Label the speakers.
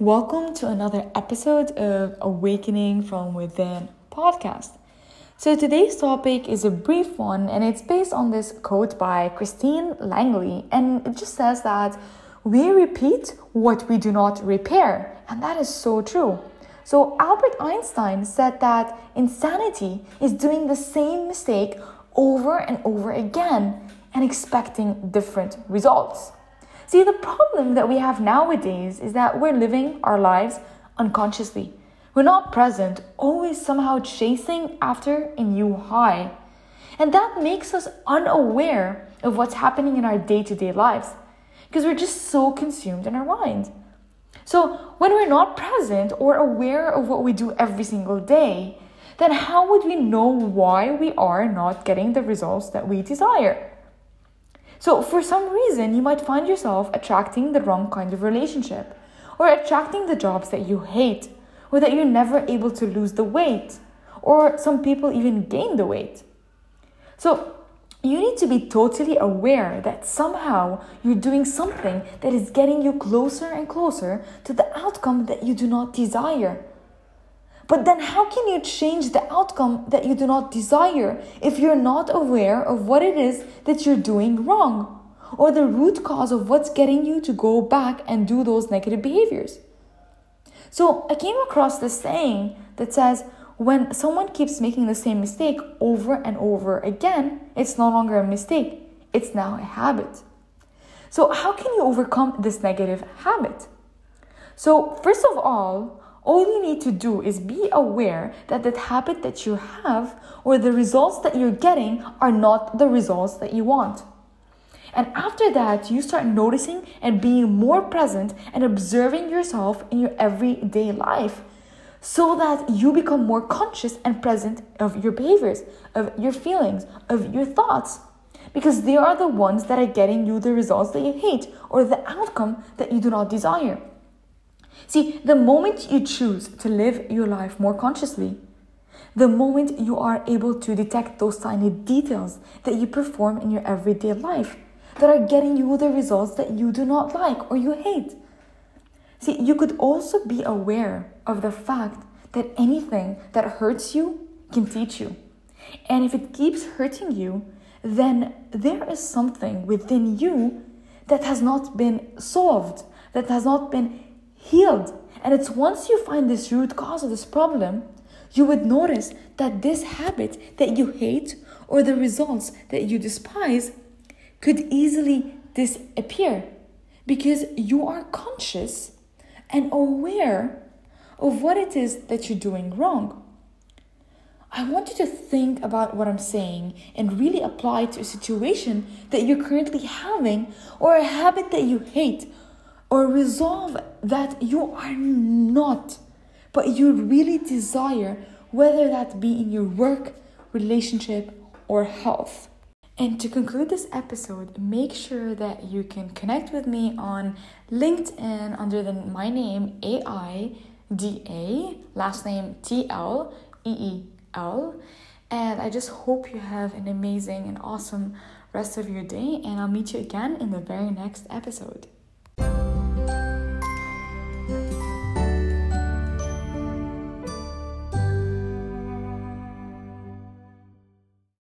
Speaker 1: Welcome to another episode of Awakening from Within podcast. So, today's topic is a brief one and it's based on this quote by Christine Langley. And it just says that we repeat what we do not repair. And that is so true. So, Albert Einstein said that insanity is doing the same mistake over and over again and expecting different results. See, the problem that we have nowadays is that we're living our lives unconsciously. We're not present, always somehow chasing after a new high. And that makes us unaware of what's happening in our day to day lives because we're just so consumed in our mind. So, when we're not present or aware of what we do every single day, then how would we know why we are not getting the results that we desire? So, for some reason, you might find yourself attracting the wrong kind of relationship, or attracting the jobs that you hate, or that you're never able to lose the weight, or some people even gain the weight. So, you need to be totally aware that somehow you're doing something that is getting you closer and closer to the outcome that you do not desire. But then, how can you change the outcome that you do not desire if you're not aware of what it is that you're doing wrong or the root cause of what's getting you to go back and do those negative behaviors? So, I came across this saying that says, when someone keeps making the same mistake over and over again, it's no longer a mistake, it's now a habit. So, how can you overcome this negative habit? So, first of all, all you need to do is be aware that that habit that you have or the results that you're getting are not the results that you want. And after that, you start noticing and being more present and observing yourself in your everyday life so that you become more conscious and present of your behaviors, of your feelings, of your thoughts. Because they are the ones that are getting you the results that you hate or the outcome that you do not desire. See, the moment you choose to live your life more consciously, the moment you are able to detect those tiny details that you perform in your everyday life that are getting you the results that you do not like or you hate. See, you could also be aware of the fact that anything that hurts you can teach you. And if it keeps hurting you, then there is something within you that has not been solved, that has not been healed. And it's once you find this root cause of this problem, you would notice that this habit that you hate or the results that you despise could easily disappear because you are conscious and aware of what it is that you're doing wrong. I want you to think about what I'm saying and really apply it to a situation that you're currently having or a habit that you hate or resolve that you are not, but you really desire, whether that be in your work, relationship, or health. And to conclude this episode, make sure that you can connect with me on LinkedIn under the my name A I D A, last name T L E E L. And I just hope you have an amazing and awesome rest of your day, and I'll meet you again in the very next episode.